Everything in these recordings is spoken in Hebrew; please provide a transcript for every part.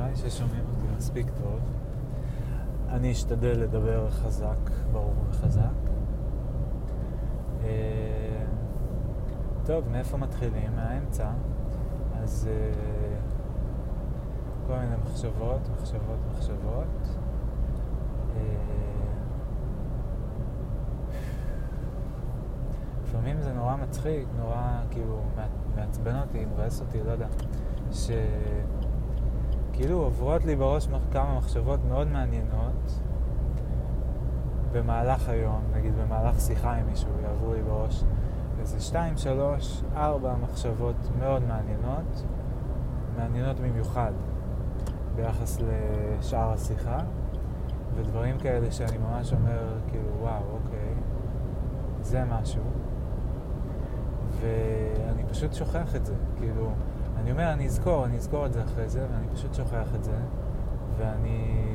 נראה לי ששומעים אותי מספיק טוב. אני אשתדל לדבר חזק, ברור וחזק. אה, טוב, מאיפה מתחילים? מהאמצע. אז אה, כל מיני מחשבות, מחשבות, מחשבות. אה, לפעמים זה נורא מצחיק, נורא כאילו מעצבן אותי, מבאס אותי, לא יודע, שכאילו עוברות לי בראש כמה מחשבות מאוד מעניינות במהלך היום, נגיד במהלך שיחה עם מישהו, יעברו לי בראש איזה שתיים, שלוש, ארבע מחשבות מאוד מעניינות, מעניינות במיוחד ביחס לשאר השיחה, ודברים כאלה שאני ממש אומר, כאילו, וואו, אוקיי, זה משהו. ואני פשוט שוכח את זה, כאילו, אני אומר, אני אזכור, אני אזכור את זה אחרי זה, ואני פשוט שוכח את זה, ואני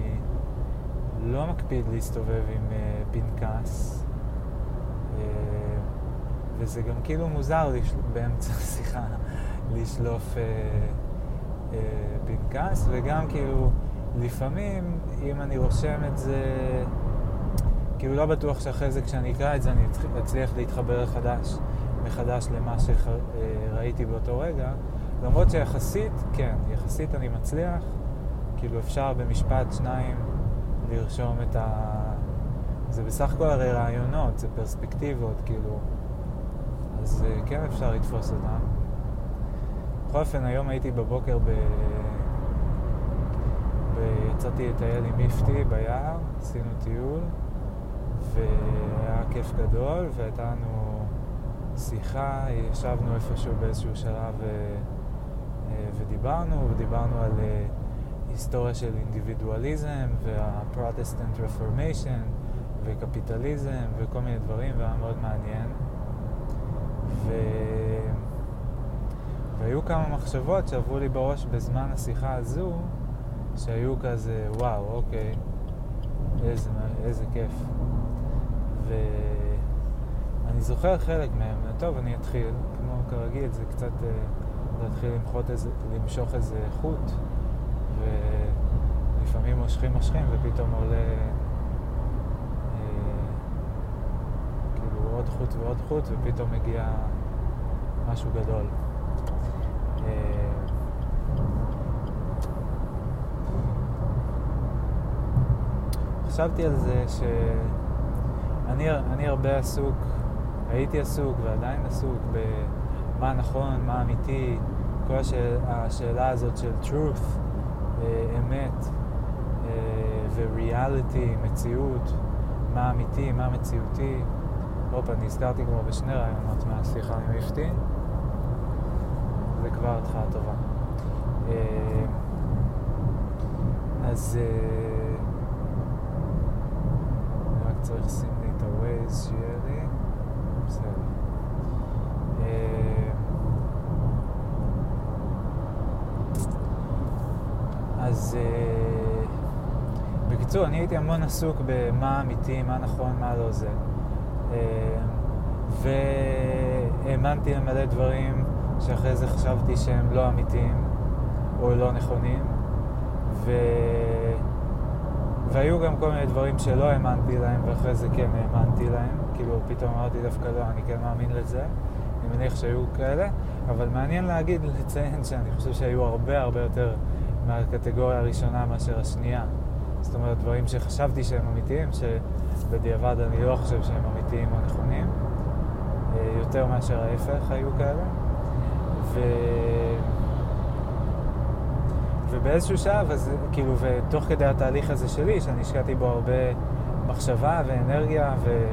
לא מקפיד להסתובב עם uh, פנקס, uh, וזה גם כאילו מוזר לשל... באמצע השיחה לשלוף uh, uh, פנקס, וגם כאילו, לפעמים, אם אני רושם את זה, כאילו לא בטוח שאחרי זה כשאני אקרא את זה אני אצליח להתחבר מחדש. מחדש למה שראיתי באותו רגע, למרות שיחסית, כן, יחסית אני מצליח, כאילו אפשר במשפט שניים לרשום את ה... זה בסך הכל הרי רעיונות, זה פרספקטיבות, כאילו, אז אה, כן אפשר לתפוס אותם. בכל אופן, היום הייתי בבוקר ב... יצאתי לטייל עם מיפטי ביער, עשינו טיול, והיה כיף גדול, והייתה לנו שיחה, ישבנו איפשהו באיזשהו שלב אה, ודיברנו, ודיברנו על אה, היסטוריה של אינדיבידואליזם וה-Protestant Reformation וקפיטליזם וכל מיני דברים, והיה מאוד מעניין. ו... והיו כמה מחשבות שעברו לי בראש בזמן השיחה הזו, שהיו כזה, וואו, אוקיי, איזה, איזה כיף. ו... אני זוכר חלק מהם, טוב, אני אתחיל, כמו כרגיל, זה קצת אה, להתחיל איזה, למשוך איזה חוט, ולפעמים מושכים מושכים ופתאום עולה אה, כאילו עוד חוט ועוד חוט ופתאום מגיע משהו גדול. אה, חשבתי על זה שאני הרבה עסוק הייתי עסוק ועדיין עסוק במה נכון, מה אמיתי, כל השאל, השאלה הזאת של truth, אה, אמת, אה, ו-reality, מציאות, מה אמיתי, מה מציאותי. הופה, אני הזכרתי כבר בשני רעיונות מהשיחה עם איפטי. זה כבר התחלה טובה. אה, אז אני רק צריך לשים לי את ה-Waze שיהיה לי. בסדר. אה, אז אה, בקיצור, אני הייתי המון עסוק במה אמיתי, מה נכון, מה לא זה. אה, והאמנתי למלא דברים שאחרי זה חשבתי שהם לא אמיתיים או לא נכונים. ו... והיו גם כל מיני דברים שלא האמנתי להם ואחרי זה כן האמנתי להם. כאילו פתאום אמרתי דווקא לא, אני כן מאמין לזה. אני מניח שהיו כאלה, אבל מעניין להגיד, לציין שאני חושב שהיו הרבה הרבה יותר מהקטגוריה הראשונה מאשר השנייה. זאת אומרת, דברים שחשבתי שהם אמיתיים, שבדיעבד אני לא חושב שהם אמיתיים או נכונים, אה, יותר מאשר ההפך היו כאלה. ו... ובאיזשהו שלב, אז כאילו, ותוך כדי התהליך הזה שלי, שאני השקעתי בו הרבה מחשבה ואנרגיה, ו...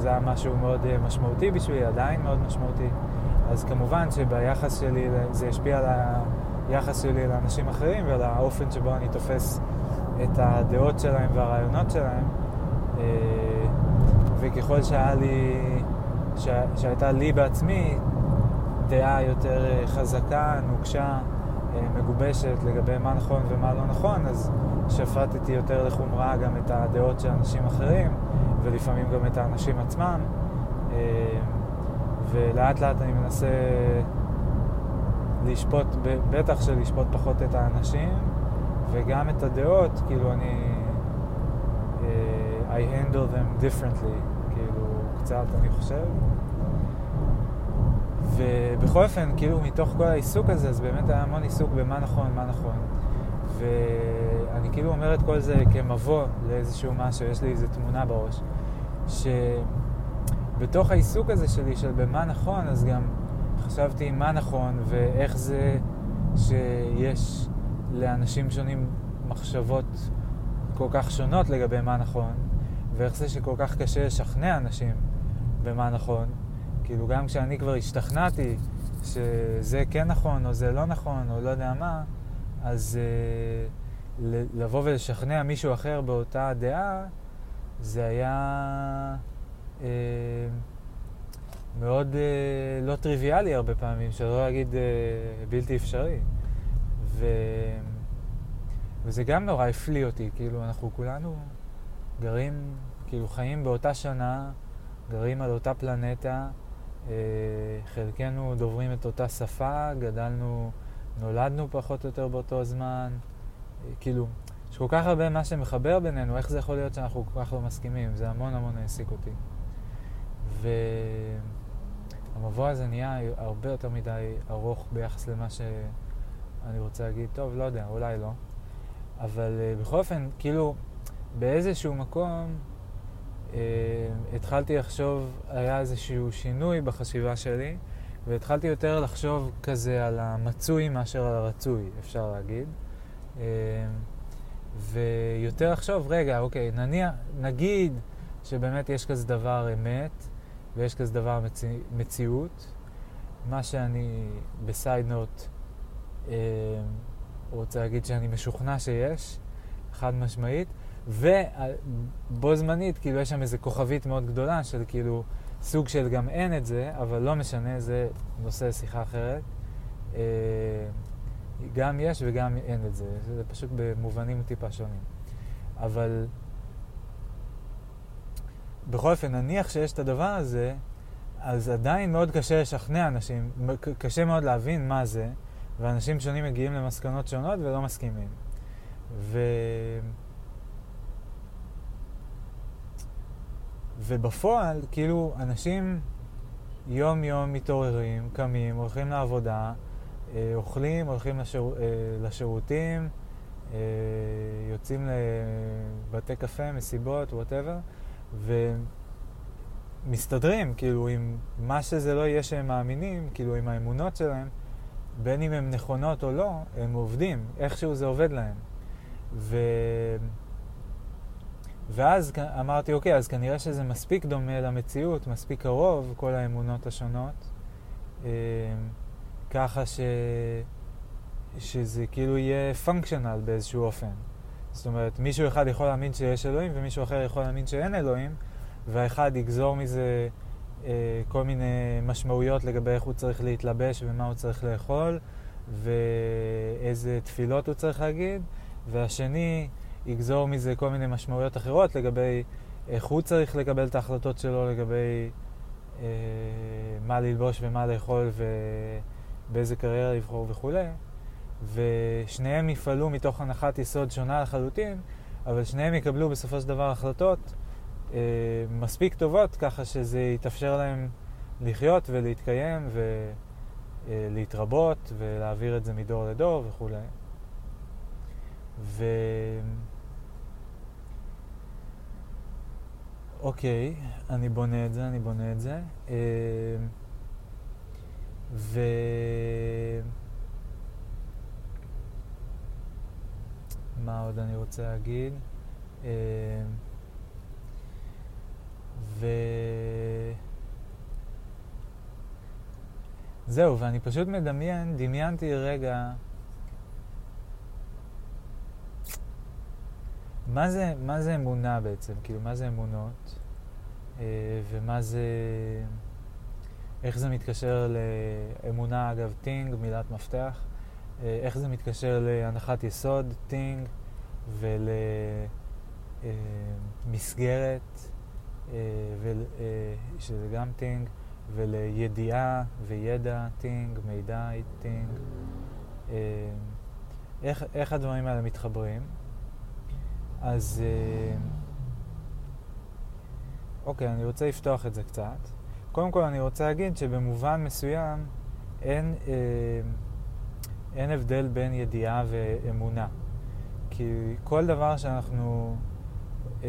זה היה משהו מאוד אה, משמעותי בשבילי, עדיין מאוד משמעותי. אז כמובן שביחס שלי, זה השפיע על היחס שלי לאנשים אחרים ועל האופן שבו אני תופס את הדעות שלהם והרעיונות שלהם. אה, וככל שהיה לי, שהייתה לי בעצמי דעה יותר אה, חזקה, נוקשה, מגובשת לגבי מה נכון ומה לא נכון, אז שפטתי יותר לחומרה גם את הדעות של אנשים אחרים. ולפעמים גם את האנשים עצמם. אה, ולאט לאט אני מנסה לשפוט, בטח שלשפוט פחות את האנשים, וגם את הדעות, כאילו אני... Uh, I handle them differently, כאילו, קצת, אני חושב. ובכל אופן, כאילו, מתוך כל העיסוק הזה, אז באמת היה המון עיסוק במה נכון, מה נכון. ואני כאילו אומר את כל זה כמבוא לאיזשהו משהו, יש לי איזו תמונה בראש, שבתוך העיסוק הזה שלי של במה נכון, אז גם חשבתי מה נכון ואיך זה שיש לאנשים שונים מחשבות כל כך שונות לגבי מה נכון, ואיך זה שכל כך קשה לשכנע אנשים במה נכון. כאילו גם כשאני כבר השתכנעתי שזה כן נכון או זה לא נכון או לא יודע מה, אז uh, לבוא ולשכנע מישהו אחר באותה דעה, זה היה uh, מאוד uh, לא טריוויאלי הרבה פעמים, שלא להגיד uh, בלתי אפשרי. ו... וזה גם נורא הפליא אותי, כאילו אנחנו כולנו גרים, כאילו חיים באותה שנה, גרים על אותה פלנטה, uh, חלקנו דוברים את אותה שפה, גדלנו נולדנו פחות או יותר באותו זמן, כאילו, יש כל כך הרבה מה שמחבר בינינו, איך זה יכול להיות שאנחנו כל כך לא מסכימים? זה המון המון העסיק אותי. והמבוא הזה נהיה הרבה יותר מדי ארוך ביחס למה שאני רוצה להגיד. טוב, לא יודע, אולי לא. אבל uh, בכל אופן, כאילו, באיזשהו מקום uh, התחלתי לחשוב, היה איזשהו שינוי בחשיבה שלי. והתחלתי יותר לחשוב כזה על המצוי מאשר על הרצוי, אפשר להגיד. אה, ויותר לחשוב, רגע, אוקיי, נניח, נגיד שבאמת יש כזה דבר אמת, ויש כזה דבר מציא, מציאות. מה שאני בסייד נוט אה, רוצה להגיד שאני משוכנע שיש, חד משמעית, ובו זמנית, כאילו, יש שם איזו כוכבית מאוד גדולה של כאילו... סוג של גם אין את זה, אבל לא משנה, זה נושא שיחה אחרת. אה, גם יש וגם אין את זה, זה פשוט במובנים טיפה שונים. אבל בכל אופן, נניח שיש את הדבר הזה, אז עדיין מאוד קשה לשכנע אנשים, קשה מאוד להבין מה זה, ואנשים שונים מגיעים למסקנות שונות ולא מסכימים. ו... ובפועל, כאילו, אנשים יום-יום מתעוררים, קמים, הולכים לעבודה, אה, אוכלים, הולכים לשיר, אה, לשירותים, אה, יוצאים לבתי קפה, מסיבות, וואטאבר, ומסתדרים, כאילו, עם מה שזה לא יהיה שהם מאמינים, כאילו, עם האמונות שלהם, בין אם הן נכונות או לא, הם עובדים, איכשהו זה עובד להם. ו... ואז אמרתי, אוקיי, אז כנראה שזה מספיק דומה למציאות, מספיק קרוב, כל האמונות השונות, אה, ככה ש... שזה כאילו יהיה פונקשיונל באיזשהו אופן. זאת אומרת, מישהו אחד יכול להאמין שיש אלוהים ומישהו אחר יכול להאמין שאין אלוהים, והאחד יגזור מזה אה, כל מיני משמעויות לגבי איך הוא צריך להתלבש ומה הוא צריך לאכול, ואיזה תפילות הוא צריך להגיד, והשני יגזור מזה כל מיני משמעויות אחרות לגבי איך הוא צריך לקבל את ההחלטות שלו לגבי אה, מה ללבוש ומה לאכול ובאיזה קריירה לבחור וכולי. ושניהם יפעלו מתוך הנחת יסוד שונה לחלוטין, אבל שניהם יקבלו בסופו של דבר החלטות אה, מספיק טובות ככה שזה יתאפשר להם לחיות ולהתקיים ולהתרבות אה, ולהעביר את זה מדור לדור וכולי. ו... אוקיי, אני בונה את זה, אני בונה את זה. אה, ו... מה עוד אני רוצה להגיד? אה, ו... זהו, ואני פשוט מדמיין, דמיינתי רגע מה זה, מה זה אמונה בעצם? כאילו, מה זה אמונות? אה, ומה זה... איך זה מתקשר לאמונה, אגב, טינג, מילת מפתח. אה, איך זה מתקשר להנחת יסוד, טינג, ולמסגרת, אה, שזה גם טינג, ולידיעה וידע, טינג, מידע, טינג. איך, איך הדברים האלה מתחברים? אז אה, אוקיי, אני רוצה לפתוח את זה קצת. קודם כל אני רוצה להגיד שבמובן מסוים אין, אה, אין הבדל בין ידיעה ואמונה. כי כל דבר שאנחנו אה,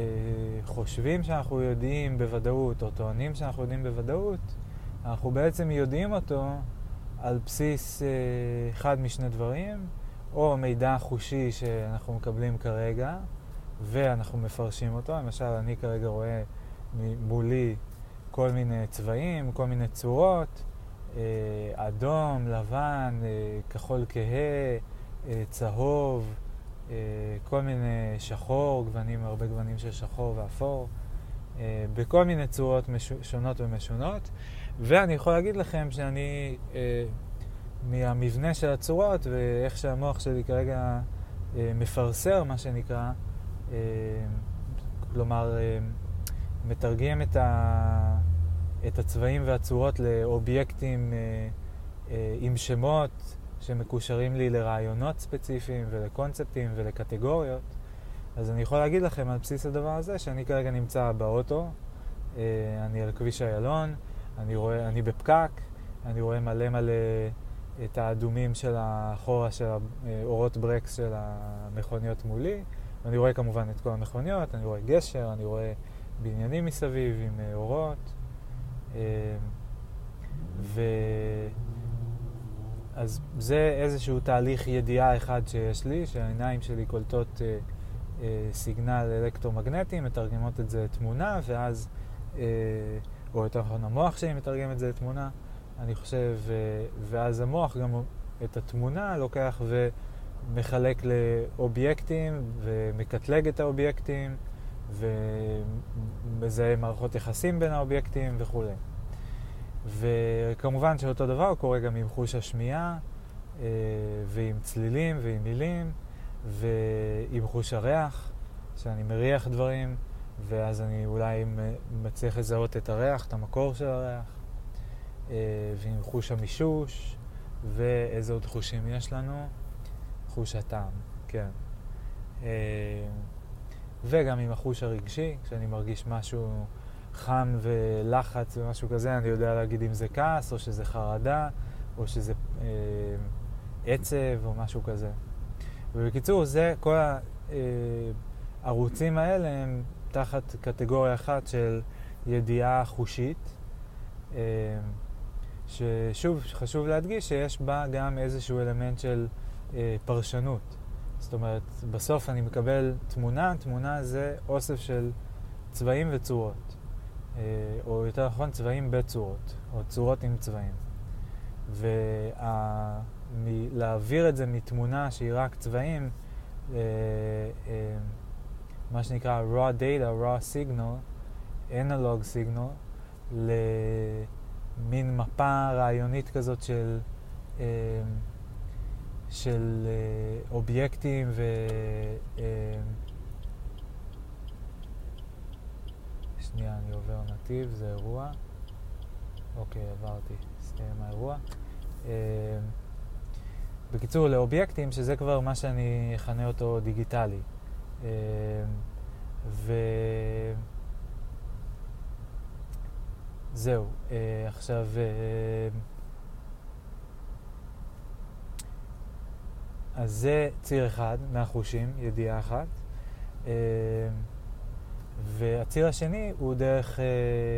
חושבים שאנחנו יודעים בוודאות, או טוענים שאנחנו יודעים בוודאות, אנחנו בעצם יודעים אותו על בסיס אה, אחד משני דברים, או מידע חושי שאנחנו מקבלים כרגע, ואנחנו מפרשים אותו. למשל, אני כרגע רואה מולי כל מיני צבעים, כל מיני צורות, אדום, לבן, אה, כחול כהה, אה, צהוב, אה, כל מיני שחור, גוונים, הרבה גוונים של שחור ואפור, אה, בכל מיני צורות. שונות ומשונות. ואני יכול להגיד לכם שאני, אה, מהמבנה של הצורות ואיך שהמוח שלי כרגע אה, מפרסר, מה שנקרא, אה, כלומר, אה, מתרגם את, ה, את הצבעים והצורות לאובייקטים אה, אה, עם שמות שמקושרים לי לרעיונות ספציפיים ולקונספטים ולקטגוריות. אז אני יכול להגיד לכם על בסיס הדבר הזה שאני כרגע נמצא באוטו, אה, אני על כביש איילון, אני, אני בפקק, אני רואה מלא מלא את האדומים של האחורה של האורות ברקס של המכוניות מולי, ואני רואה כמובן את כל המכוניות, אני רואה גשר, אני רואה בניינים מסביב עם אורות. אה, ו... אז זה איזשהו תהליך ידיעה אחד שיש לי, שהעיניים שלי קולטות אה, אה, סיגנל אלקטרומגנטי, מתרגמות את זה לתמונה, ואז, אה, או יותר נכון המוח שלי מתרגם את זה לתמונה, אני חושב, אה, ואז המוח גם את התמונה לוקח ומחלק לאובייקטים ומקטלג את האובייקטים. ומזהה מערכות יחסים בין האובייקטים וכולי. וכמובן שאותו דבר קורה גם עם חוש השמיעה, אה, ועם צלילים ועם מילים, ועם חוש הריח, שאני מריח דברים, ואז אני אולי מצליח לזהות את הריח, את המקור של הריח, אה, ועם חוש המישוש, ואיזה עוד חושים יש לנו? חוש הטעם, כן. אה, וגם עם החוש הרגשי, כשאני מרגיש משהו חם ולחץ ומשהו כזה, אני יודע להגיד אם זה כעס, או שזה חרדה, או שזה אה, עצב, או משהו כזה. ובקיצור, זה, כל הערוצים האלה הם תחת קטגוריה אחת של ידיעה חושית, אה, ששוב, חשוב להדגיש שיש בה גם איזשהו אלמנט של אה, פרשנות. זאת אומרת, בסוף אני מקבל תמונה, תמונה זה אוסף של צבעים וצורות. אה, או יותר נכון, צבעים בצורות, או צורות עם צבעים. ולהעביר את זה מתמונה שהיא רק צבעים, אה, אה, מה שנקרא raw data, raw signal, analog signal, למין מפה רעיונית כזאת של של אה, אובייקטים ו... אה, שנייה, אני עובר נתיב, זה אירוע. אוקיי, עברתי, הסתיים האירוע. אה, בקיצור, לאובייקטים, שזה כבר מה שאני אכנה אותו דיגיטלי. אה, וזהו, אה, עכשיו... אה, אז זה ציר אחד מהחושים, ידיעה אחת. אה, והציר השני הוא דרך אה,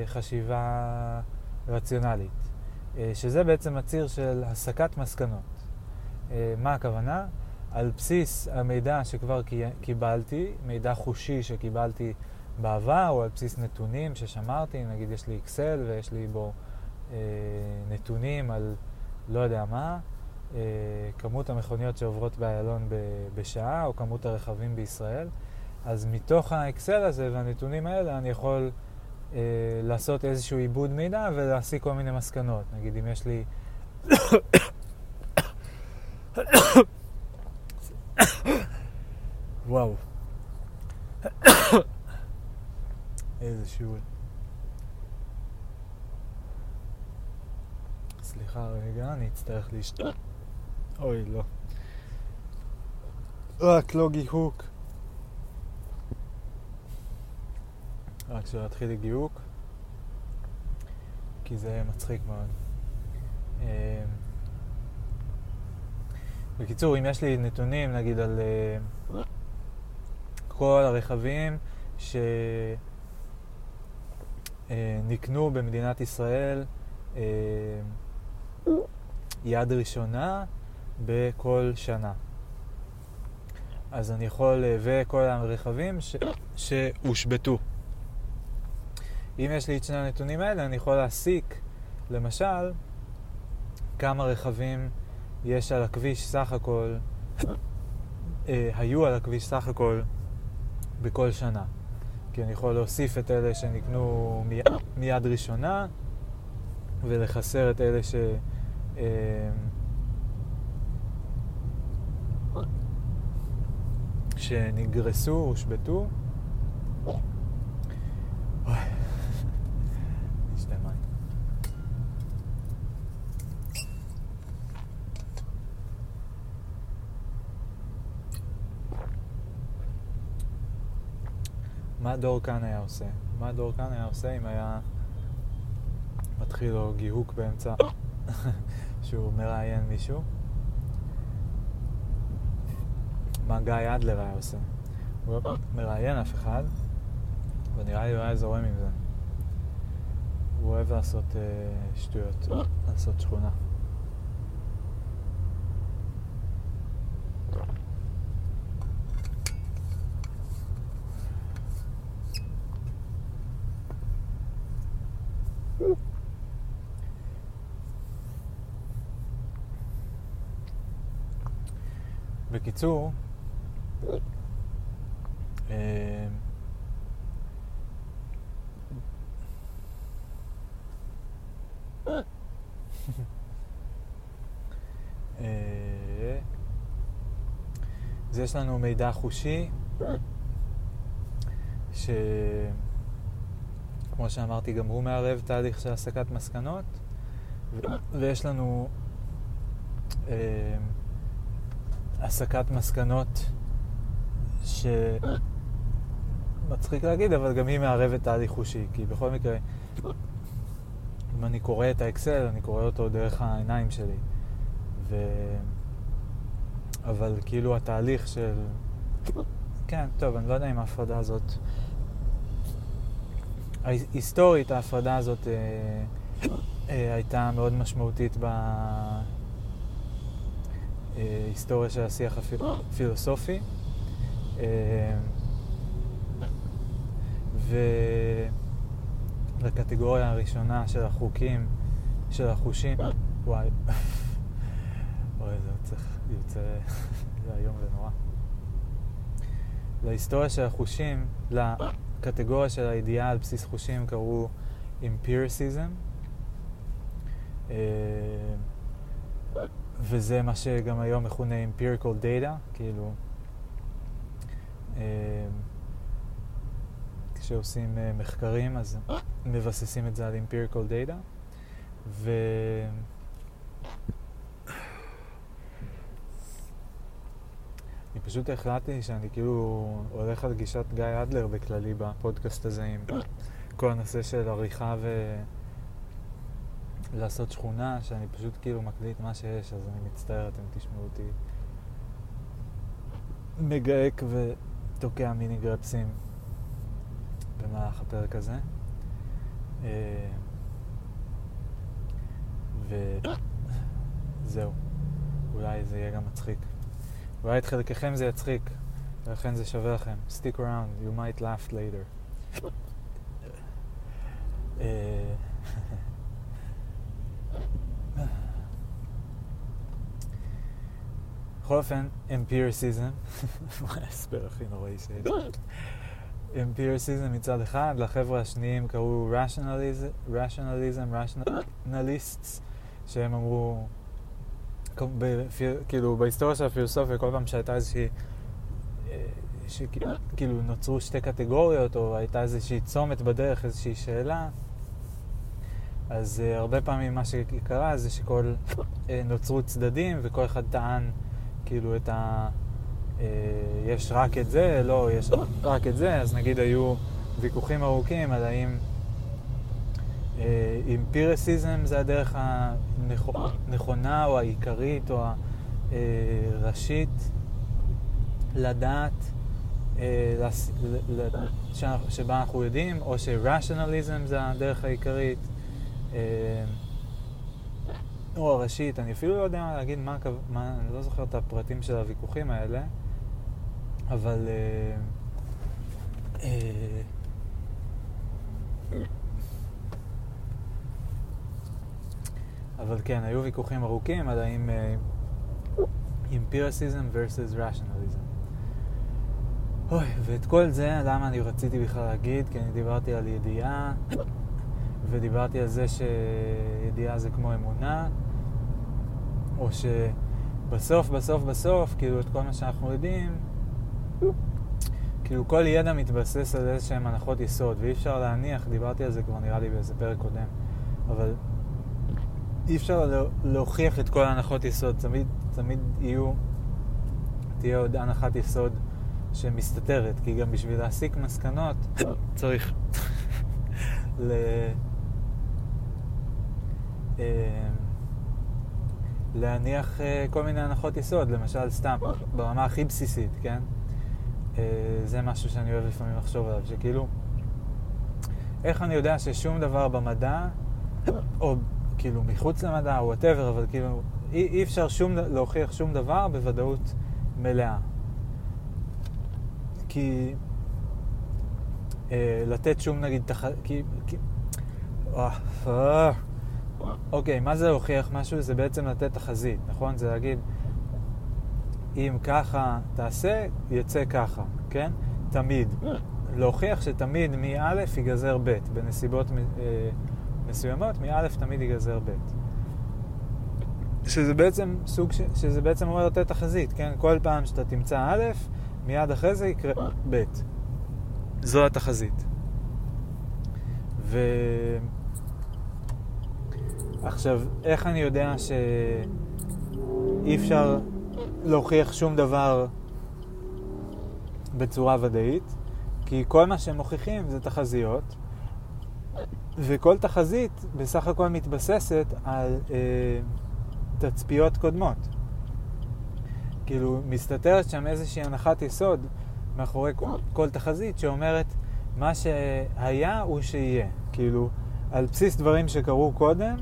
חשיבה רציונלית, אה, שזה בעצם הציר של הסקת מסקנות. מה הכוונה? על בסיס המידע שכבר קיבלתי, מידע חושי שקיבלתי בעבר, או על בסיס נתונים ששמרתי, נגיד יש לי אקסל ויש לי בו נתונים על לא יודע מה, כמות המכוניות שעוברות באיילון בשעה, או כמות הרכבים בישראל. אז מתוך האקסל הזה והנתונים האלה אני יכול אה, לעשות איזשהו עיבוד מידע ולהסיק כל מיני מסקנות. נגיד אם יש לי... וואו. איזה שיעול. סליחה רגע, אני אצטרך לשתות. אוי, לא. רק לא גיהוק. רק שלא יתחיל לי גיהוק, כי זה מצחיק מאוד. אה, בקיצור, אם יש לי נתונים, נגיד, על uh, כל הרכבים שנקנו uh, במדינת ישראל uh, יד ראשונה בכל שנה. אז אני יכול, uh, וכל הרכבים. שהושבתו. אם יש לי את שני הנתונים האלה, אני יכול להסיק, למשל, כמה רכבים יש על הכביש סך הכל, אה, היו על הכביש סך הכל בכל שנה. כי אני יכול להוסיף את אלה שנקנו מי, מיד ראשונה ולחסר את אלה ש... אה, שנגרסו, הושבתו. מה דור כאן היה עושה? מה דור כאן היה עושה אם היה מתחיל לו גיהוק באמצע שהוא מראיין מישהו? מה גיא אדלר היה עושה? הוא לא מראיין אף אחד, ונראה לי הוא היה זורם עם זה. הוא אוהב לעשות uh, שטויות, לעשות שכונה. בקיצור, אה, אז יש לנו מידע חושי, שכמו שאמרתי, גם הוא מערב תהליך של הסקת מסקנות, ויש לנו אה, הסקת מסקנות שמצחיק להגיד, אבל גם היא מערבת תהליך חושי, כי בכל מקרה, אם אני קורא את האקסל, אני קורא אותו דרך העיניים שלי. ו... אבל כאילו התהליך של... כן, טוב, אני לא יודע אם ההפרדה הזאת... היסטורית ההפרדה הזאת אה, אה, הייתה מאוד משמעותית ב... היסטוריה של השיח הפילוסופי. אה, ולקטגוריה הראשונה של החוקים, של החושים, וואי, אוי, זה צריך, יוצא, זה איום ונורא. להיסטוריה של החושים, לקטגוריה של הידיעה על בסיס חושים קראו אמפיריסיזם. אה, וזה מה שגם היום מכונה empirical data, כאילו, כשעושים אה, מחקרים אז מבססים את זה על empirical data, ו... אני פשוט החלטתי שאני כאילו הולך על גישת גיא אדלר בכללי בפודקאסט הזה עם כל הנושא של עריכה ו... לעשות שכונה, שאני פשוט כאילו מקליט מה שיש, אז אני מצטער, אתם תשמעו אותי מגהק ותוקע מיני גרפסים במהלך הפרק הזה. אה, וזהו, אולי זה יהיה גם מצחיק. אולי את חלקכם זה יצחיק, ולכן זה שווה לכם. Stick around, you might laugh later. אה, בכל אופן, אמפיריסיזם, ההסבר הכי נוראי שיש. אמפיריסיזם מצד אחד, לחבר'ה השניים קראו rationalism, rationalists, שהם אמרו, כאילו בהיסטוריה של הפילוסופיה, כל פעם שהייתה איזושהי, אה, שכאילו נוצרו שתי קטגוריות, או הייתה איזושהי צומת בדרך, איזושהי שאלה, אז uh, הרבה פעמים מה שקרה זה שכל uh, נוצרו צדדים וכל אחד טען כאילו את אה, יש רק את זה, לא, יש רק את זה, אז נגיד היו ויכוחים ארוכים על האם אימפירסיזם זה הדרך הנכונה או העיקרית או הראשית לדעת שבה אנחנו יודעים, או ש-rationalism זה הדרך העיקרית. או הראשית, אני אפילו לא יודע להגיד מה, מה, אני לא זוכר את הפרטים של הוויכוחים האלה, אבל... אה, אה, אבל כן, היו ויכוחים ארוכים על האם אמפירסיזם uh, versus rationalism. אוי, ואת כל זה, למה אני רציתי בכלל להגיד? כי אני דיברתי על ידיעה, ודיברתי על זה שידיעה זה כמו אמונה, או שבסוף, בסוף, בסוף, כאילו את כל מה שאנחנו יודעים, כאילו כל ידע מתבסס על איזה שהן הנחות יסוד, ואי אפשר להניח, דיברתי על זה כבר נראה לי באיזה פרק קודם, אבל אי אפשר להוכיח את כל ההנחות יסוד, תמיד, תמיד יהיו, תהיה עוד הנחת יסוד שמסתתרת, כי גם בשביל להסיק מסקנות צריך. ל... אה, להניח uh, כל מיני הנחות יסוד, למשל סתם, ברמה הכי בסיסית, כן? Uh, זה משהו שאני אוהב לפעמים לחשוב עליו, שכאילו, איך אני יודע ששום דבר במדע, או כאילו מחוץ למדע, או וואטאבר, אבל כאילו, אי, אי אפשר שום, להוכיח שום דבר בוודאות מלאה. כי uh, לתת שום נגיד תח... כי... כי... Oh. אוקיי, מה זה להוכיח משהו? זה בעצם לתת תחזית, נכון? זה להגיד, אם ככה תעשה, יצא ככה, כן? תמיד. להוכיח שתמיד מא' ייגזר ב', בנסיבות אה, מסוימות, מא' תמיד ייגזר ב'. שזה בעצם סוג, ש... שזה בעצם אומר לתת תחזית, כן? כל פעם שאתה תמצא א', מיד אחרי זה יקרה ב'. זו התחזית. ו... עכשיו, איך אני יודע שאי אפשר להוכיח שום דבר בצורה ודאית? כי כל מה שהם מוכיחים זה תחזיות, וכל תחזית בסך הכל מתבססת על אה, תצפיות קודמות. כאילו, מסתתרת שם איזושהי הנחת יסוד מאחורי כל, תחזית שאומרת מה שהיה הוא שיהיה. כאילו, על בסיס דברים שקרו קודם,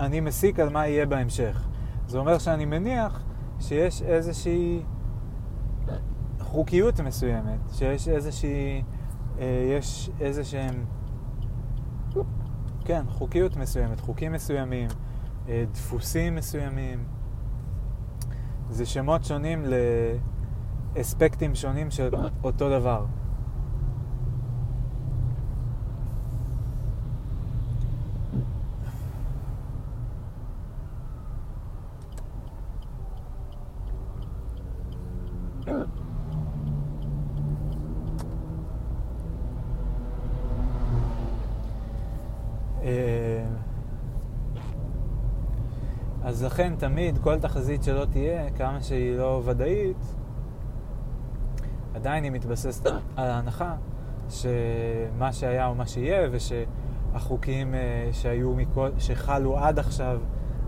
אני מסיק על מה יהיה בהמשך. זה אומר שאני מניח שיש איזושהי חוקיות מסוימת, שיש איזושהי, אה, יש איזה שהם, כן, חוקיות מסוימת, חוקים מסוימים, אה, דפוסים מסוימים. זה שמות שונים לאספקטים שונים של אותו דבר. לכן תמיד כל תחזית שלא תהיה, כמה שהיא לא ודאית, עדיין היא מתבססת על ההנחה שמה שהיה הוא מה שיהיה, ושהחוקים אה, שהיו מכל, שחלו עד עכשיו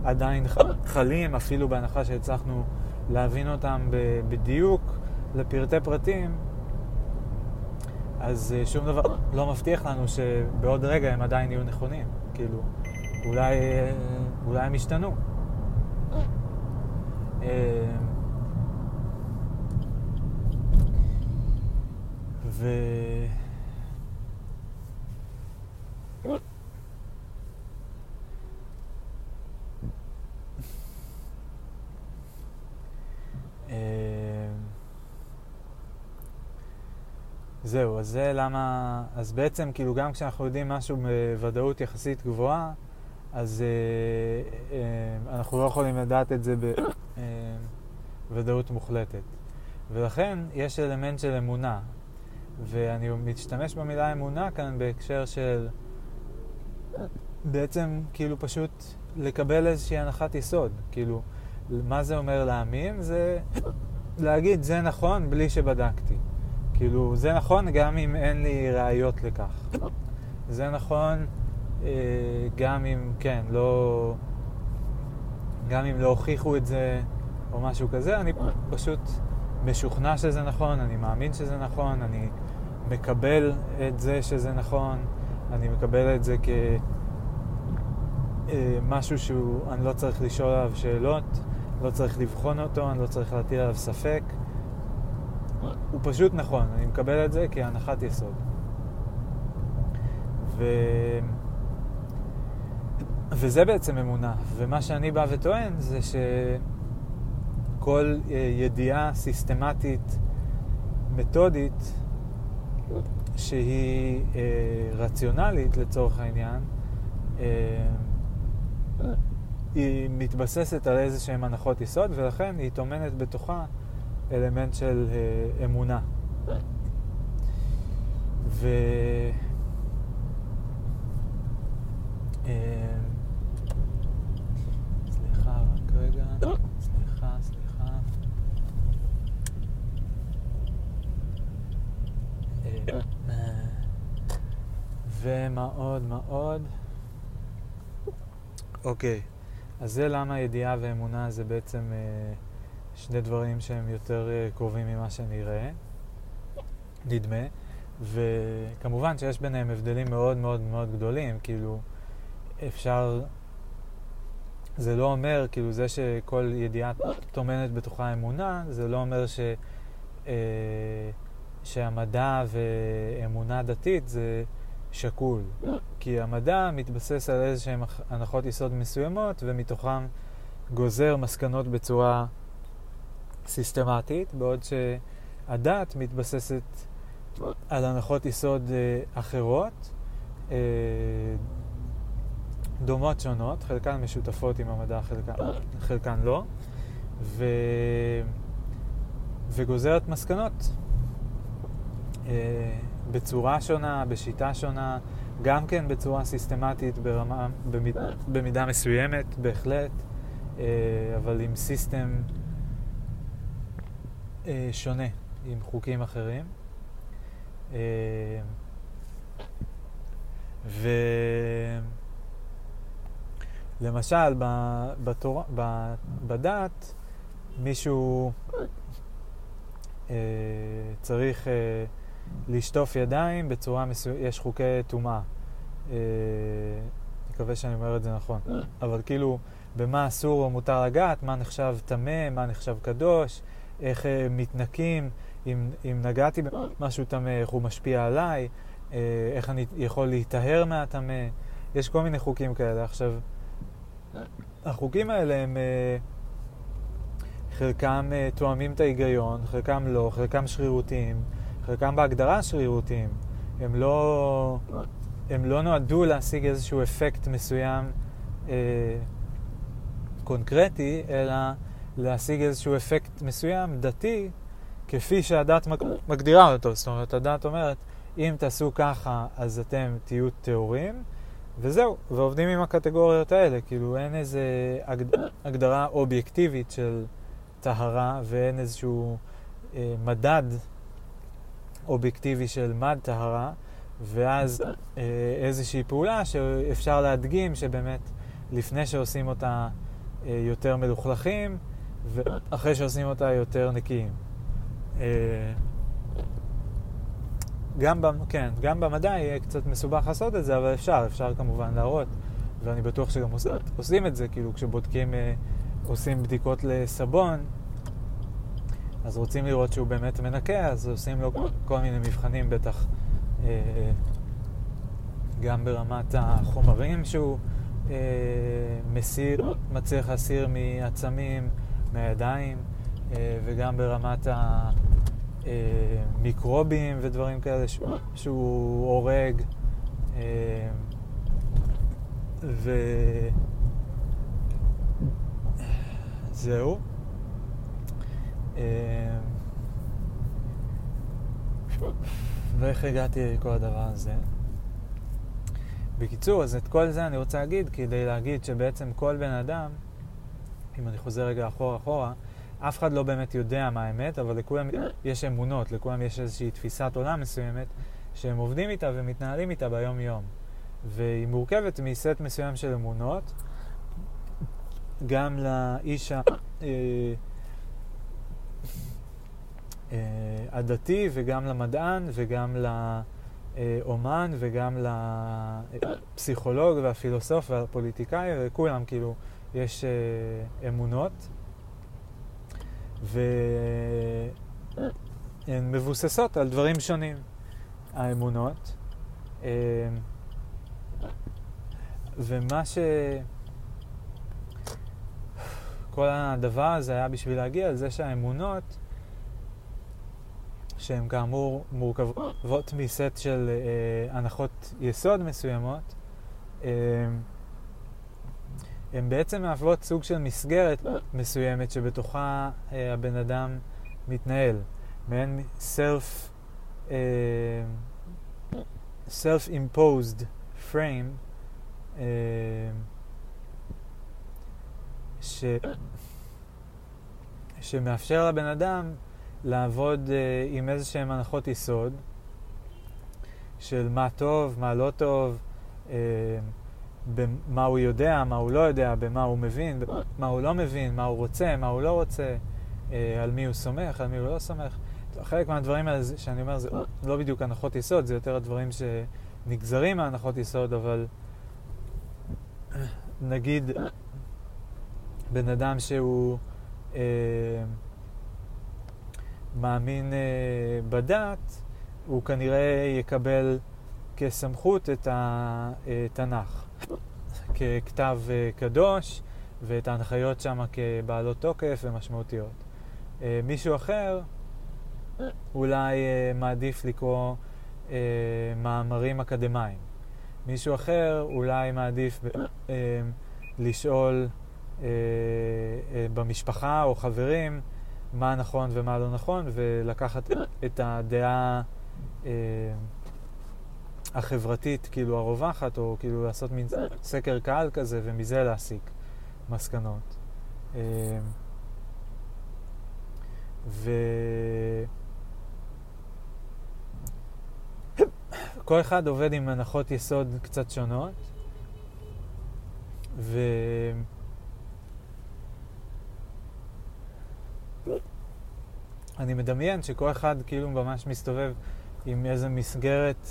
עדיין חלים, אפילו בהנחה שהצלחנו להבין אותם בדיוק לפרטי פרטים, אז אה, שום דבר לא מבטיח לנו שבעוד רגע הם עדיין יהיו נכונים. כאילו, אולי, אה, אולי הם ישתנו. ו... זהו, אז זה למה... אז בעצם, כאילו, גם כשאנחנו יודעים משהו בוודאות יחסית גבוהה, אז אה, אה, אנחנו לא יכולים לדעת את זה בוודאות מוחלטת. ולכן יש אלמנט של אמונה, ואני משתמש במילה אמונה כאן בהקשר של בעצם כאילו פשוט לקבל איזושהי הנחת יסוד. כאילו, מה זה אומר להאמין? זה להגיד זה נכון בלי שבדקתי. כאילו, זה נכון גם אם אין לי ראיות לכך. זה נכון אה, גם אם, כן, לא... גם אם לא הוכיחו את זה או משהו כזה, אני פשוט משוכנע שזה נכון, אני מאמין שזה נכון, אני מקבל את זה שזה נכון, אני מקבל את זה כמשהו אה, שהוא, אני לא צריך לשאול עליו שאלות, לא צריך לבחון אותו, אני לא צריך להטיל עליו ספק. הוא פשוט נכון, אני מקבל את זה כהנחת יסוד. ו... וזה בעצם אמונה. ומה שאני בא וטוען זה שכל אה, ידיעה סיסטמטית, מתודית, שהיא אה, רציונלית לצורך העניין, אה, היא מתבססת על איזה שהן הנחות יסוד, ולכן היא טומנת בתוכה אלמנט של אה, אמונה. ו... אה, סליחה, רק רגע. סליחה, סליחה. אה, ומה עוד, מה עוד? אוקיי, אז זה למה ידיעה ואמונה זה בעצם אה, שני דברים שהם יותר אה, קרובים ממה שנראה, נדמה. וכמובן שיש ביניהם הבדלים מאוד מאוד מאוד גדולים, כאילו אפשר, זה לא אומר, כאילו זה שכל ידיעה טומנת בתוכה אמונה, זה לא אומר ש, אה, שהמדע ואמונה דתית זה שקול. כי המדע מתבסס על איזשהן הנחות יסוד מסוימות, ומתוכן גוזר מסקנות בצורה סיסטמטית, בעוד שהדת מתבססת על הנחות יסוד אה, אחרות, אה, דומות שונות, חלקן משותפות עם המדע, חלקן, חלקן לא, ו... וגוזרת מסקנות אה, בצורה שונה, בשיטה שונה, גם כן בצורה סיסטמטית ברמה, במיד, במידה מסוימת, בהחלט, אבל עם סיסטם אה, שונה עם חוקים אחרים. אה, ולמשל, בתור... בדת, מישהו אה, צריך אה, לשטוף ידיים בצורה מסוימת, יש חוקי טומאה. אה, מקווה שאני אומר את זה נכון. אבל כאילו, במה אסור או מותר לגעת, מה נחשב טמא, מה נחשב קדוש, איך אה, מתנקים, אם, אם נגעתי במשהו טמא, איך הוא משפיע עליי, אה, איך אני יכול להיטהר מהטמא. יש כל מיני חוקים כאלה. עכשיו, החוקים האלה הם... חלקם תואמים את ההיגיון, חלקם לא, חלקם שרירותיים, חלקם בהגדרה שרירותיים. הם לא, הם לא נועדו להשיג איזשהו אפקט מסוים אה, קונקרטי, אלא להשיג איזשהו אפקט מסוים, דתי, כפי שהדת מגדירה אותו. זאת אומרת, הדת אומרת, אם תעשו ככה, אז אתם תהיו טהורים, וזהו, ועובדים עם הקטגוריות האלה. כאילו, אין איזו הגד... הגדרה אובייקטיבית של טהרה, ואין איזשהו אה, מדד אובייקטיבי של מד טהרה, ואז אה, איזושהי פעולה שאפשר להדגים שבאמת לפני שעושים אותה אה, יותר מלוכלכים, ואחרי שעושים אותה יותר נקיים. אה, גם, כן, גם במדע יהיה קצת מסובך לעשות את זה, אבל אפשר, אפשר כמובן להראות, ואני בטוח שגם עוש, עושים את זה, כאילו כשבודקים, אה, עושים בדיקות לסבון, אז רוצים לראות שהוא באמת מנקה, אז עושים לו כל מיני מבחנים בטח, אה, גם ברמת החומרים שהוא מסיר, מצליח להסיר מעצמים, מהידיים, אה, וגם ברמת המיקרובים ודברים כאלה שהוא הורג. אה, וזהו. אה, ואיך הגעתי לכל הדבר הזה? בקיצור, אז את כל זה אני רוצה להגיד כדי להגיד שבעצם כל בן אדם אם אני חוזר רגע אחורה אחורה, אף אחד לא באמת יודע מה האמת, אבל לכולם יש אמונות, לכולם יש איזושהי תפיסת עולם מסוימת שהם עובדים איתה ומתנהלים איתה ביום-יום. והיא מורכבת מסט מסוים של אמונות, גם לאיש ה... אה, אה, הדתי וגם למדען וגם לאומן וגם לפסיכולוג והפילוסוף והפוליטיקאי וכולם כאילו יש אה, אמונות והן מבוססות על דברים שונים, האמונות. ומה ש... כל הדבר הזה היה בשביל להגיע לזה שהאמונות, שהן כאמור מורכבות מסט של אה, הנחות יסוד מסוימות, אה, הן בעצם מהוות סוג של מסגרת מסוימת שבתוכה אה, הבן אדם מתנהל. מעין self, אה, self-imposed frame אה, ש... שמאפשר לבן אדם לעבוד uh, עם איזה שהן הנחות יסוד של מה טוב, מה לא טוב, uh, במה הוא יודע, מה הוא לא יודע, במה הוא מבין, מה הוא לא מבין, מה הוא רוצה, מה הוא לא רוצה, uh, על מי הוא סומך, על מי הוא לא סומך. חלק מהדברים האלה שאני אומר זה לא בדיוק הנחות יסוד, זה יותר הדברים שנגזרים מהנחות יסוד, אבל נגיד בן אדם שהוא אה, מאמין אה, בדת, הוא כנראה יקבל כסמכות את התנ"ך, ככתב אה, קדוש, ואת ההנחיות שם כבעלות תוקף ומשמעותיות. אה, מישהו אחר אולי אה, מעדיף לקרוא אה, מאמרים אקדמיים. מישהו אחר אולי מעדיף אה, לשאול אה, אה, במשפחה או חברים מה נכון ומה לא נכון, ולקחת את הדעה אה, החברתית, כאילו הרווחת, או כאילו לעשות מין סקר קהל כזה, ומזה להסיק מסקנות. אה, ו... כל אחד עובד עם הנחות יסוד קצת שונות, ו... אני מדמיין שכל אחד כאילו ממש מסתובב עם איזו מסגרת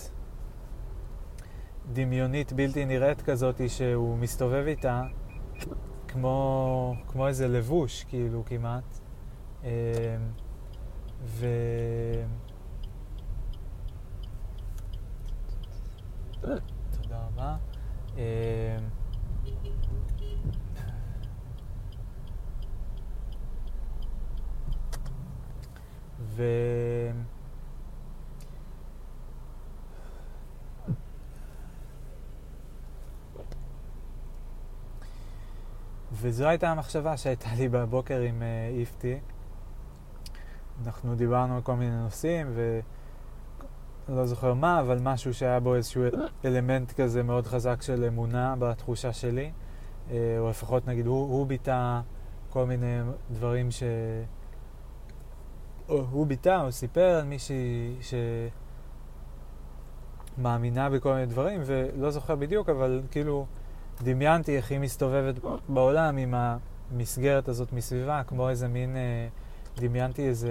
דמיונית בלתי נראית כזאת שהוא מסתובב איתה כמו, כמו איזה לבוש כאילו כמעט. אמ, ו... תודה רבה. ו... וזו הייתה המחשבה שהייתה לי בבוקר עם uh, איפטי. אנחנו דיברנו על כל מיני נושאים, ולא זוכר מה, אבל משהו שהיה בו איזשהו אלמנט כזה מאוד חזק של אמונה בתחושה שלי, uh, או לפחות נגיד הוא, הוא ביטא כל מיני דברים ש... הוא ביטא או סיפר על מישהי שמאמינה בכל מיני דברים, ולא זוכר בדיוק, אבל כאילו דמיינתי איך היא מסתובבת בעולם עם המסגרת הזאת מסביבה, כמו איזה מין, אה, דמיינתי איזה,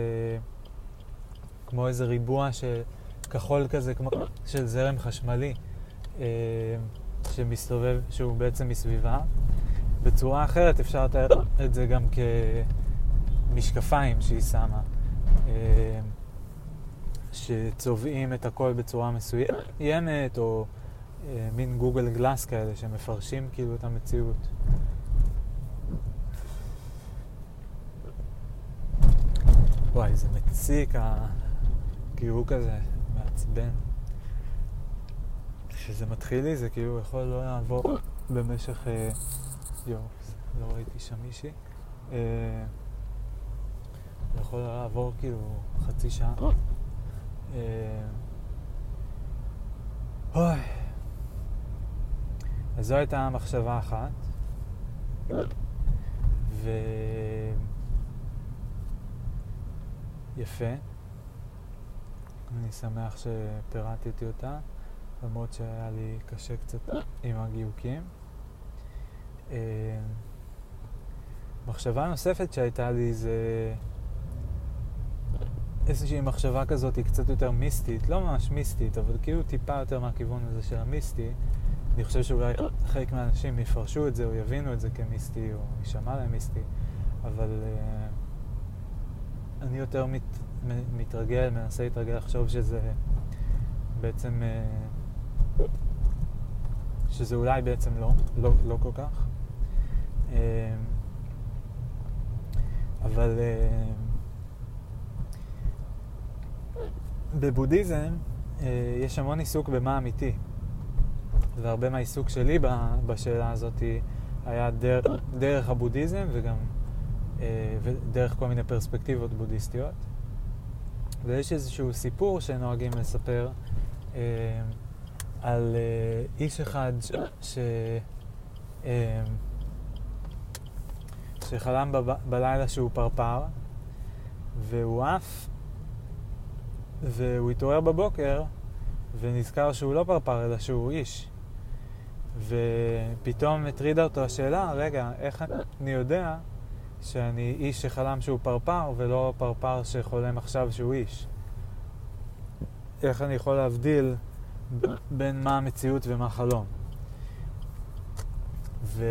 כמו איזה ריבוע של כחול כזה, כמו של זרם חשמלי, אה, שמסתובב, שהוא בעצם מסביבה. בצורה אחרת אפשר לתאר את זה גם כמשקפיים שהיא שמה. אה, שצובעים את הכל בצורה מסוימת, או אה, מין גוגל גלאס כאלה שמפרשים כאילו את המציאות. וואי, זה מציק הגירוק הזה, מעצבן. כשזה מתחיל לי זה כאילו יכול לא לעבור במשך... אה, יואו, לא ראיתי שם מישהי. אה, זה יכול לעבור כאילו חצי שעה. אה, אוי. אז זו הייתה מחשבה אחת. ו... יפה. אני שמח שפירטתי אותה, למרות שהיה לי קשה קצת עם הגיוקים. אה, מחשבה נוספת שהייתה לי זה איזושהי מחשבה כזאת היא קצת יותר מיסטית, לא ממש מיסטית, אבל כאילו טיפה יותר מהכיוון הזה של המיסטי. אני חושב שאולי חלק מהאנשים יפרשו את זה או יבינו את זה כמיסטי או יישמע להם מיסטי, אבל uh, אני יותר מת, מתרגל, מנסה להתרגל לחשוב שזה בעצם, uh, שזה אולי בעצם לא, לא, לא כל כך. Uh, אבל uh, בבודהיזם uh, יש המון עיסוק במה אמיתי. והרבה מהעיסוק שלי בשאלה הזאת היה דרך, דרך הבודהיזם וגם אה, דרך כל מיני פרספקטיבות בודהיסטיות. ויש איזשהו סיפור שנוהגים לספר אה, על אה, איש אחד ש, ש, אה, שחלם ב, בלילה שהוא פרפר, והוא עף, והוא התעורר בבוקר ונזכר שהוא לא פרפר אלא שהוא איש. ופתאום הטרידה אותו השאלה, רגע, איך אני יודע שאני איש שחלם שהוא פרפר ולא פרפר שחולם עכשיו שהוא איש? איך אני יכול להבדיל בין מה המציאות ומה חלום? ו...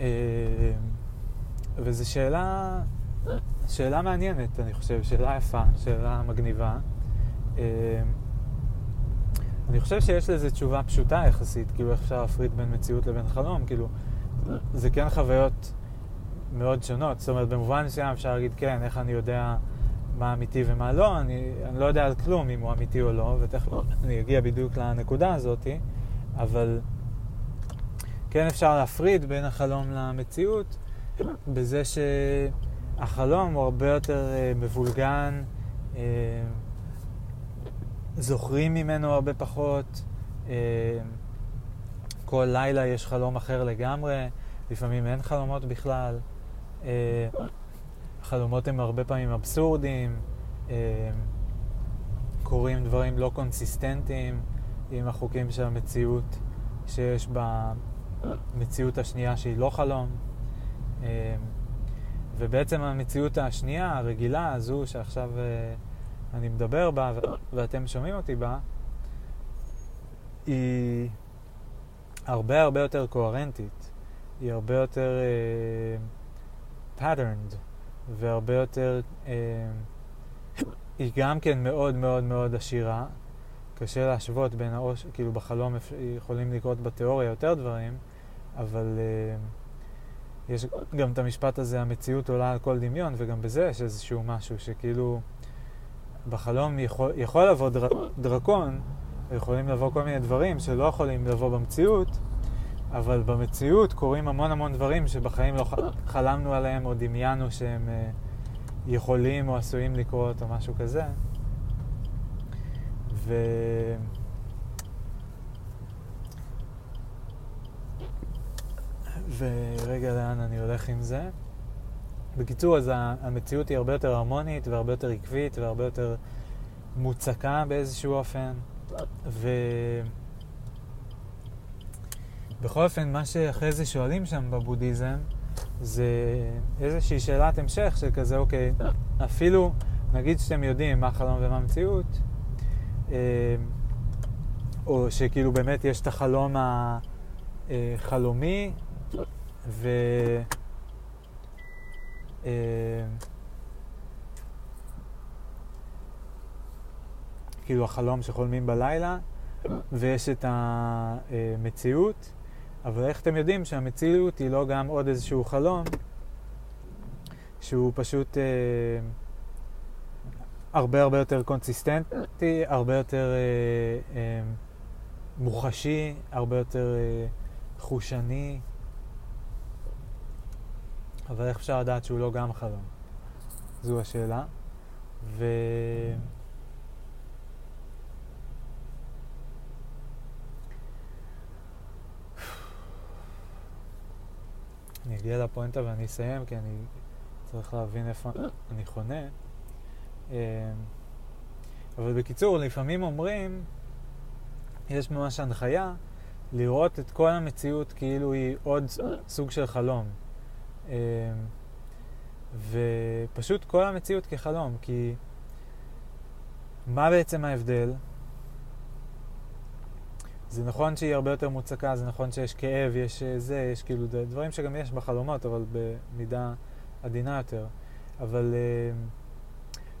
אה, וזו שאלה, שאלה מעניינת, אני חושב, שאלה יפה, שאלה מגניבה. אה, אני חושב שיש לזה תשובה פשוטה יחסית, כאילו איך אפשר להפריד בין מציאות לבין חלום, כאילו, זה כן חוויות מאוד שונות. זאת אומרת, במובן מסוים אפשר להגיד, כן, איך אני יודע מה אמיתי ומה לא, אני, אני לא יודע על כלום אם הוא אמיתי או לא, ותכף אני אגיע בדיוק לנקודה הזאת, אבל כן אפשר להפריד בין החלום למציאות בזה שהחלום הוא הרבה יותר אה, מבולגן, אה, זוכרים ממנו הרבה פחות. אה, כל לילה יש חלום אחר לגמרי, לפעמים אין חלומות בכלל. אה, החלומות הם הרבה פעמים אבסורדיים, אה, קורים דברים לא קונסיסטנטיים עם החוקים של המציאות שיש במציאות השנייה שהיא לא חלום. ובעצם המציאות השנייה, הרגילה, הזו שעכשיו אני מדבר בה ואתם שומעים אותי בה, היא הרבה הרבה יותר קוהרנטית, היא הרבה יותר uh, patterned והרבה יותר, uh, היא גם כן מאוד מאוד מאוד עשירה. קשה להשוות בין העושר, כאילו בחלום יכולים לקרות בתיאוריה יותר דברים, אבל uh, יש גם את המשפט הזה, המציאות עולה על כל דמיון, וגם בזה יש איזשהו משהו שכאילו... בחלום יכול, יכול לבוא דר, דרקון, יכולים לבוא כל מיני דברים שלא יכולים לבוא במציאות, אבל במציאות קורים המון המון דברים שבחיים לא חלמנו עליהם או דמיינו שהם uh, יכולים או עשויים לקרות או משהו כזה. ו... ורגע, לאן אני הולך עם זה? בקיצור, אז המציאות היא הרבה יותר הרמונית והרבה יותר עקבית והרבה יותר מוצקה באיזשהו אופן. ו... בכל אופן, מה שאחרי זה שואלים שם בבודהיזם, זה איזושהי שאלת המשך של כזה, אוקיי, אפילו, נגיד שאתם יודעים מה חלום ומה מציאות, אה, או שכאילו באמת יש את החלום החלומי, ו... אה, כאילו החלום שחולמים בלילה, ויש את המציאות, אבל איך אתם יודעים שהמציאות היא לא גם עוד איזשהו חלום, שהוא פשוט אה, הרבה הרבה יותר קונסיסטנטי, הרבה יותר אה, אה, מוחשי, הרבה יותר אה, חושני. אבל איך אפשר לדעת שהוא לא גם חלום? זו השאלה. ו... אני אגיע לפואנטה ואני אסיים, כי אני צריך להבין איפה אני חונה. אמ, אבל בקיצור, לפעמים אומרים, יש ממש הנחיה לראות את כל המציאות כאילו היא עוד סוג של חלום. אמ, ופשוט כל המציאות כחלום, כי מה בעצם ההבדל? זה נכון שהיא הרבה יותר מוצקה, זה נכון שיש כאב, יש אה, זה, יש כאילו דברים שגם יש בחלומות, אבל במידה עדינה יותר. אבל... אה,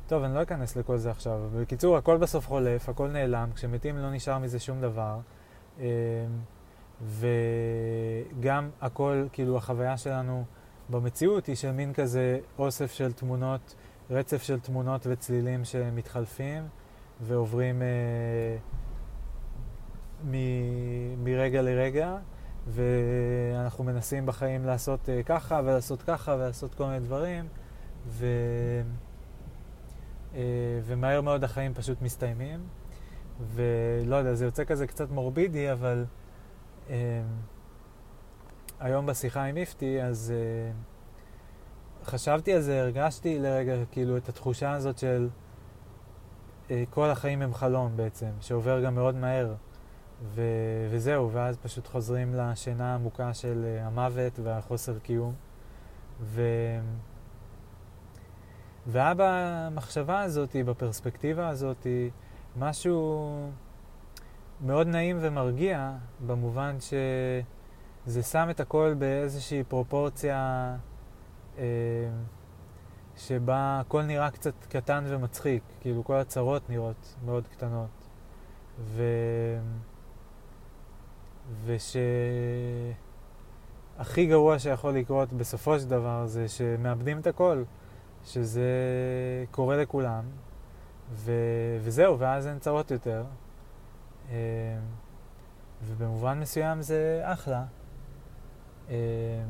טוב, אני לא אכנס לכל זה עכשיו. בקיצור, הכל בסוף חולף, הכל נעלם, כשמתים לא נשאר מזה שום דבר. אה, וגם הכל, כאילו, החוויה שלנו במציאות היא של מין כזה אוסף של תמונות, רצף של תמונות וצלילים שמתחלפים ועוברים אה, מ- מרגע לרגע, ואנחנו מנסים בחיים לעשות אה, ככה ולעשות ככה ולעשות כל מיני דברים, ו... אה, ומהר מאוד החיים פשוט מסתיימים. ולא יודע, זה יוצא כזה קצת מורבידי, אבל אה, היום בשיחה עם איפתי, אז אה, חשבתי על זה, הרגשתי לרגע כאילו את התחושה הזאת של אה, כל החיים הם חלום בעצם, שעובר גם מאוד מהר. ו- וזהו, ואז פשוט חוזרים לשינה העמוקה של uh, המוות והחוסר קיום. ו- והיה במחשבה הזאת, בפרספקטיבה הזאת, משהו מאוד נעים ומרגיע, במובן שזה שם את הכל באיזושהי פרופורציה אה, שבה הכל נראה קצת קטן ומצחיק, כאילו כל הצרות נראות מאוד קטנות. ו... ושהכי גרוע שיכול לקרות בסופו של דבר זה שמאבדים את הכל, שזה קורה לכולם, ו... וזהו, ואז אין צרות יותר. אה, ובמובן מסוים זה אחלה. אה,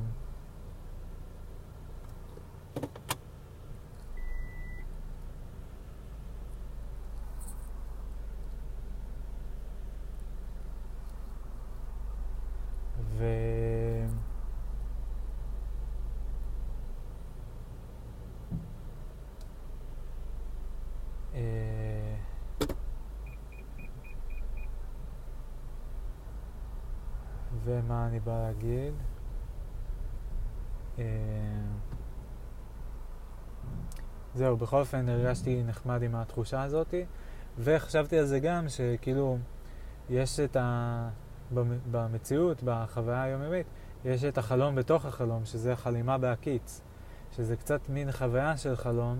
ומה אני בא להגיד? אה, זהו, בכל אופן הרגשתי נחמד עם התחושה הזאת, וחשבתי על זה גם, שכאילו, יש את ה... במציאות, בחוויה היומיומית, יש את החלום בתוך החלום, שזה החלימה בהקיץ, שזה קצת מין חוויה של חלום,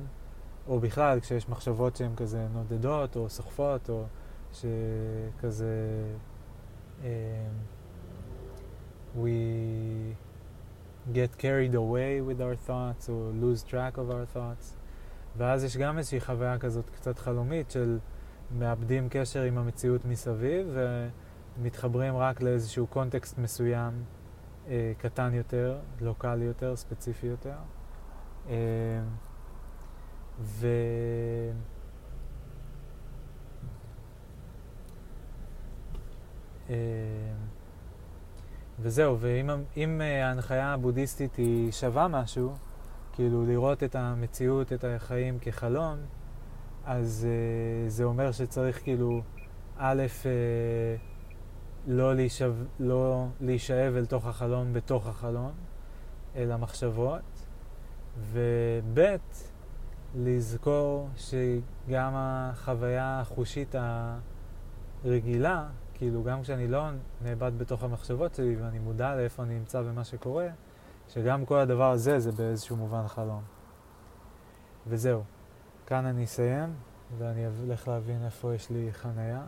או בכלל, כשיש מחשבות שהן כזה נודדות, או סוחפות, או שכזה... אה, we get carried away with our thoughts or lose track of our thoughts. ואז יש גם איזושהי חוויה כזאת קצת חלומית של מאבדים קשר עם המציאות מסביב ומתחברים רק לאיזשהו קונטקסט מסוים אה, קטן יותר, לוקאלי יותר, ספציפי יותר. אה, ו... אה, וזהו, ואם אה, ההנחיה הבודהיסטית היא שווה משהו, כאילו לראות את המציאות, את החיים כחלום, אז uh, זה אומר שצריך כאילו, א', uh, לא, להישב, לא להישאב אל תוך החלום בתוך החלום, אלא מחשבות, וב', לזכור שגם החוויה החושית הרגילה, כאילו, גם כשאני לא נאבד בתוך המחשבות שלי ואני מודע לאיפה אני נמצא ומה שקורה, שגם כל הדבר הזה זה באיזשהו מובן חלום. וזהו. כאן אני אסיים, ואני אלך להבין איפה יש לי חנייה.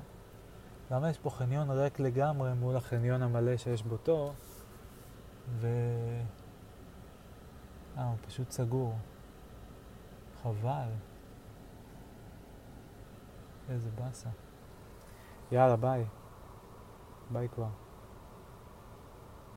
למה יש פה חניון ריק לגמרי מול החניון המלא שיש בו תור, ו... אה, הוא פשוט סגור. חבל. איזה באסה. יאללה, ביי. Baiklah.